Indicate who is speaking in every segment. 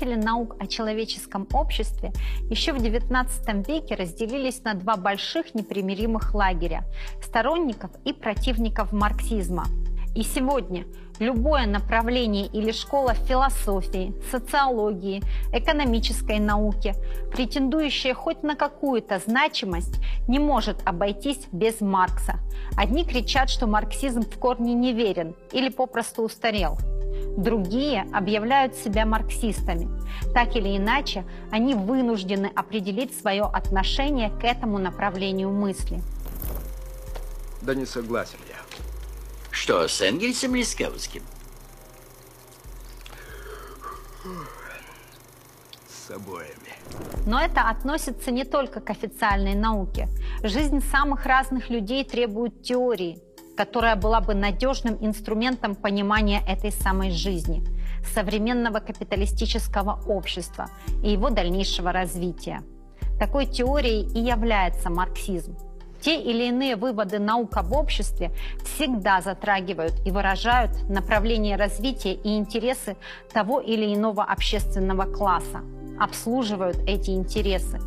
Speaker 1: представители наук о человеческом обществе еще в XIX веке разделились на два больших непримиримых лагеря – сторонников и противников марксизма. И сегодня любое направление или школа философии, социологии, экономической науки, претендующая хоть на какую-то значимость, не может обойтись без Маркса. Одни кричат, что марксизм в корне неверен или попросту устарел. Другие объявляют себя марксистами. Так или иначе, они вынуждены определить свое отношение к этому направлению мысли.
Speaker 2: Да не согласен я.
Speaker 3: Что, с Энгельсом или с Кевским?
Speaker 2: С обоими.
Speaker 1: Но это относится не только к официальной науке. Жизнь самых разных людей требует теории, которая была бы надежным инструментом понимания этой самой жизни, современного капиталистического общества и его дальнейшего развития. Такой теорией и является марксизм. Те или иные выводы наук об обществе всегда затрагивают и выражают направление развития и интересы того или иного общественного класса, обслуживают эти интересы.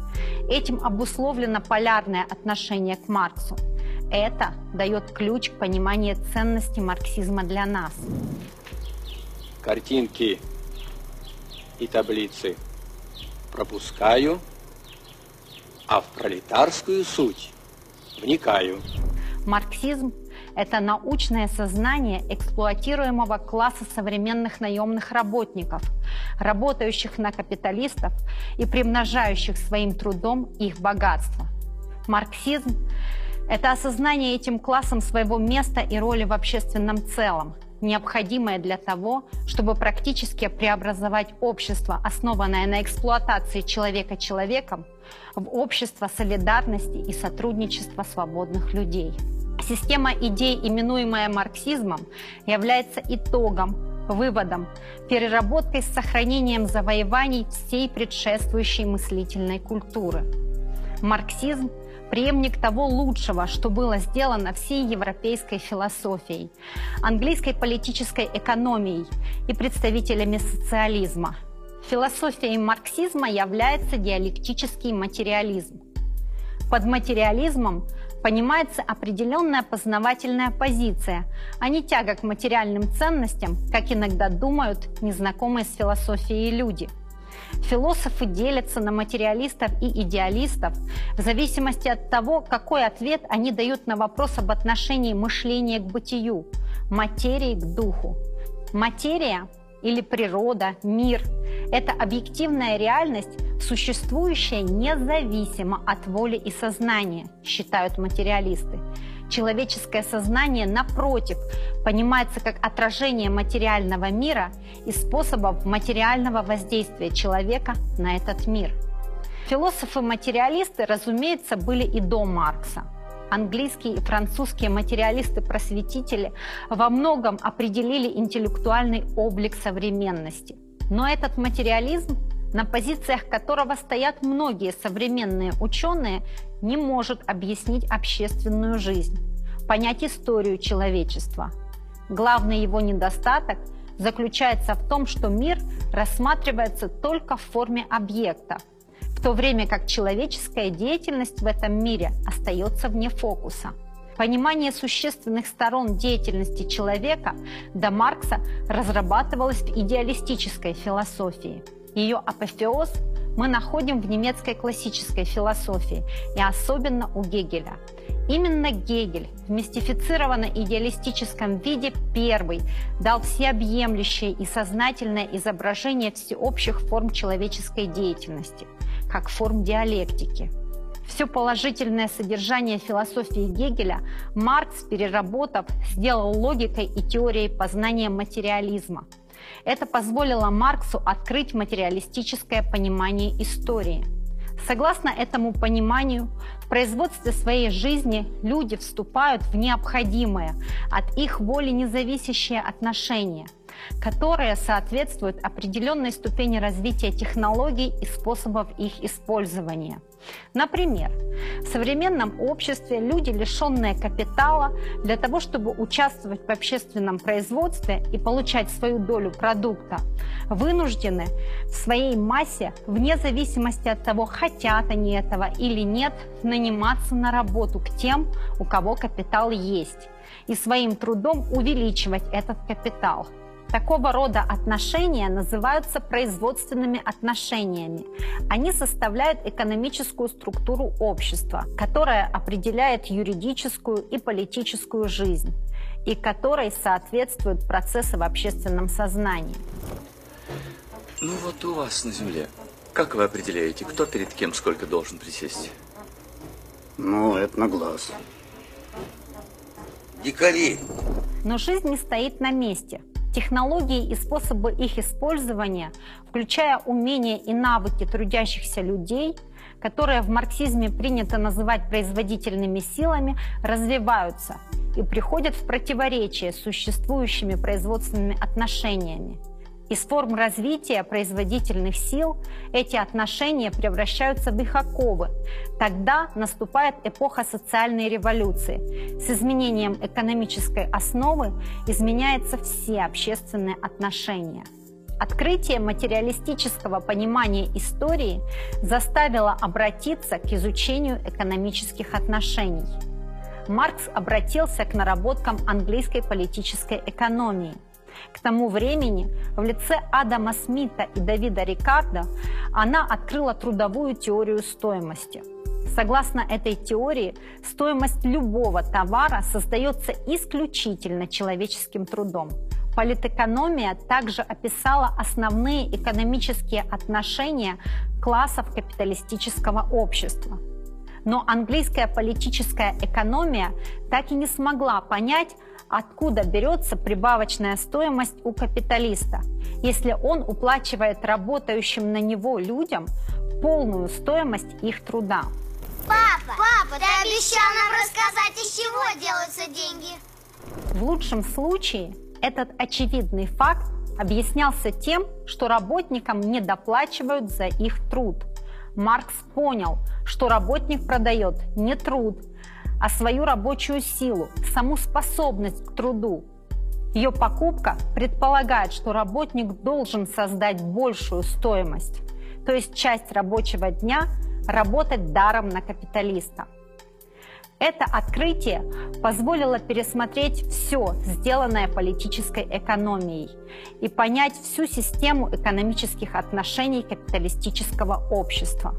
Speaker 1: Этим обусловлено полярное отношение к Марксу. Это дает ключ к пониманию ценности марксизма для нас.
Speaker 4: Картинки и таблицы пропускаю, а в пролетарскую суть Вникаю.
Speaker 1: Марксизм – это научное сознание эксплуатируемого класса современных наемных работников, работающих на капиталистов и примножающих своим трудом их богатство. Марксизм – это осознание этим классом своего места и роли в общественном целом, необходимое для того, чтобы практически преобразовать общество, основанное на эксплуатации человека человеком, в общество солидарности и сотрудничества свободных людей. Система идей, именуемая марксизмом, является итогом, выводом, переработкой с сохранением завоеваний всей предшествующей мыслительной культуры. Марксизм преемник того лучшего, что было сделано всей европейской философией, английской политической экономией и представителями социализма. Философией марксизма является диалектический материализм. Под материализмом понимается определенная познавательная позиция, а не тяга к материальным ценностям, как иногда думают незнакомые с философией люди – Философы делятся на материалистов и идеалистов в зависимости от того, какой ответ они дают на вопрос об отношении мышления к бытию, материи к духу. Материя или природа, мир – это объективная реальность, существующая независимо от воли и сознания, считают материалисты. Человеческое сознание, напротив, понимается как отражение материального мира и способов материального воздействия человека на этот мир. Философы-материалисты, разумеется, были и до Маркса. Английские и французские материалисты-просветители во многом определили интеллектуальный облик современности. Но этот материализм на позициях которого стоят многие современные ученые, не может объяснить общественную жизнь, понять историю человечества. Главный его недостаток заключается в том, что мир рассматривается только в форме объекта, в то время как человеческая деятельность в этом мире остается вне фокуса. Понимание существенных сторон деятельности человека до Маркса разрабатывалось в идеалистической философии – ее апофеоз мы находим в немецкой классической философии и особенно у Гегеля. Именно Гегель в мистифицированно-идеалистическом виде первый дал всеобъемлющее и сознательное изображение всеобщих форм человеческой деятельности, как форм диалектики. Все положительное содержание философии Гегеля Маркс, переработав, сделал логикой и теорией познания материализма – это позволило Марксу открыть материалистическое понимание истории. Согласно этому пониманию, в производстве своей жизни люди вступают в необходимое, от их воли независящее отношение, которые соответствуют определенной ступени развития технологий и способов их использования. Например, в современном обществе люди, лишенные капитала, для того, чтобы участвовать в общественном производстве и получать свою долю продукта, вынуждены в своей массе, вне зависимости от того, хотят они этого или нет, наниматься на работу к тем, у кого капитал есть, и своим трудом увеличивать этот капитал – Такого рода отношения называются производственными отношениями. Они составляют экономическую структуру общества, которая определяет юридическую и политическую жизнь и которой соответствуют процессы в общественном сознании.
Speaker 3: Ну вот у вас на Земле, как вы определяете, кто перед кем сколько должен присесть?
Speaker 5: Ну, это на глаз.
Speaker 3: Дикари!
Speaker 1: Но жизнь не стоит на месте – Технологии и способы их использования, включая умения и навыки трудящихся людей, которые в марксизме принято называть производительными силами, развиваются и приходят в противоречие с существующими производственными отношениями. Из форм развития производительных сил эти отношения превращаются в их оковы. Тогда наступает эпоха социальной революции. С изменением экономической основы изменяются все общественные отношения. Открытие материалистического понимания истории заставило обратиться к изучению экономических отношений. Маркс обратился к наработкам английской политической экономии – к тому времени в лице Адама Смита и Давида Рикардо она открыла трудовую теорию стоимости. Согласно этой теории, стоимость любого товара создается исключительно человеческим трудом. Политэкономия также описала основные экономические отношения классов капиталистического общества. Но английская политическая экономия так и не смогла понять, откуда берется прибавочная стоимость у капиталиста, если он уплачивает работающим на него людям полную стоимость их труда.
Speaker 6: Папа, папа, ты обещал нам рассказать, из чего делаются деньги.
Speaker 1: В лучшем случае этот очевидный факт объяснялся тем, что работникам не доплачивают за их труд. Маркс понял, что работник продает не труд, а свою рабочую силу, саму способность к труду. Ее покупка предполагает, что работник должен создать большую стоимость, то есть часть рабочего дня работать даром на капиталиста. Это открытие позволило пересмотреть все, сделанное политической экономией, и понять всю систему экономических отношений капиталистического общества.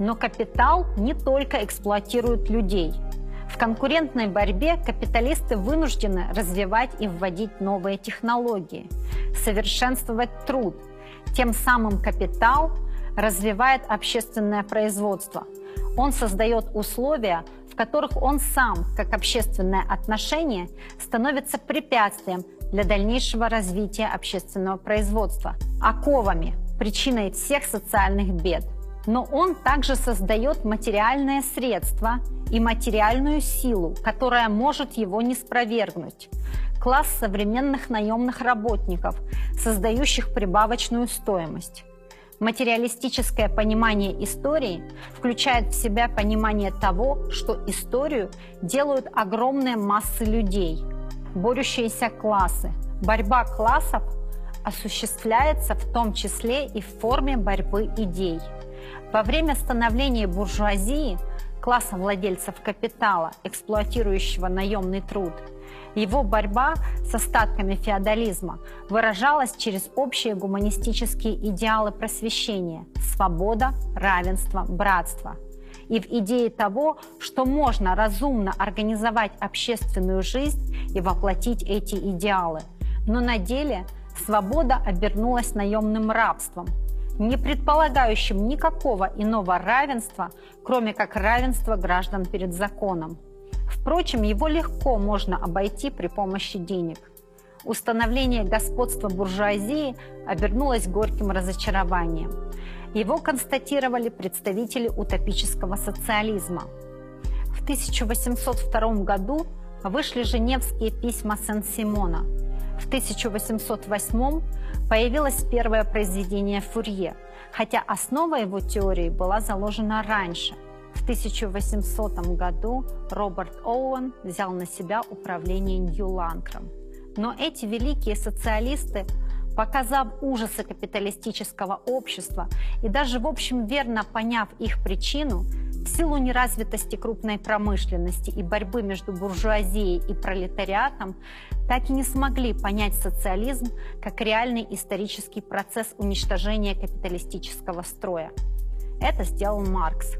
Speaker 1: Но капитал не только эксплуатирует людей – в конкурентной борьбе капиталисты вынуждены развивать и вводить новые технологии, совершенствовать труд. Тем самым капитал развивает общественное производство. Он создает условия, в которых он сам, как общественное отношение, становится препятствием для дальнейшего развития общественного производства, оковами, причиной всех социальных бед. Но он также создает материальное средство и материальную силу, которая может его не спровергнуть. Класс современных наемных работников, создающих прибавочную стоимость. Материалистическое понимание истории включает в себя понимание того, что историю делают огромные массы людей, борющиеся классы. Борьба классов осуществляется в том числе и в форме борьбы идей. Во время становления буржуазии класса владельцев капитала, эксплуатирующего наемный труд. Его борьба с остатками феодализма выражалась через общие гуманистические идеалы просвещения – свобода, равенство, братство – и в идее того, что можно разумно организовать общественную жизнь и воплотить эти идеалы. Но на деле свобода обернулась наемным рабством, не предполагающим никакого иного равенства, кроме как равенства граждан перед законом. Впрочем, его легко можно обойти при помощи денег. Установление господства буржуазии обернулось горьким разочарованием. Его констатировали представители утопического социализма. В 1802 году вышли Женевские письма Сен-Симона, В 1808 появилось первое произведение Фурье, хотя основа его теории была заложена раньше. В 1800 году Роберт Оуэн взял на себя управление Нью-Ланкром. Но эти великие социалисты показав ужасы капиталистического общества и даже, в общем, верно поняв их причину, в силу неразвитости крупной промышленности и борьбы между буржуазией и пролетариатом, так и не смогли понять социализм как реальный исторический процесс уничтожения капиталистического строя. Это сделал Маркс.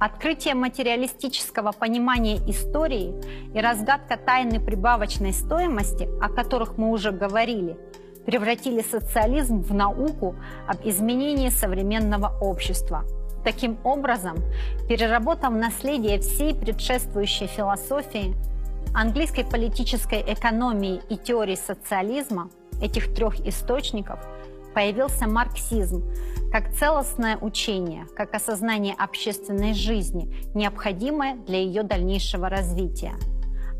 Speaker 1: Открытие материалистического понимания истории и разгадка тайны прибавочной стоимости, о которых мы уже говорили – превратили социализм в науку об изменении современного общества. Таким образом, переработав наследие всей предшествующей философии, английской политической экономии и теории социализма, этих трех источников, появился марксизм как целостное учение, как осознание общественной жизни, необходимое для ее дальнейшего развития.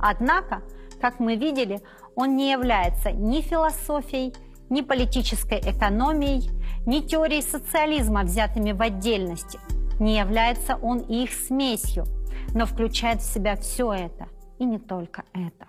Speaker 1: Однако, как мы видели, он не является ни философией, ни политической экономией, ни теорией социализма, взятыми в отдельности. Не является он и их смесью, но включает в себя все это, и не только это.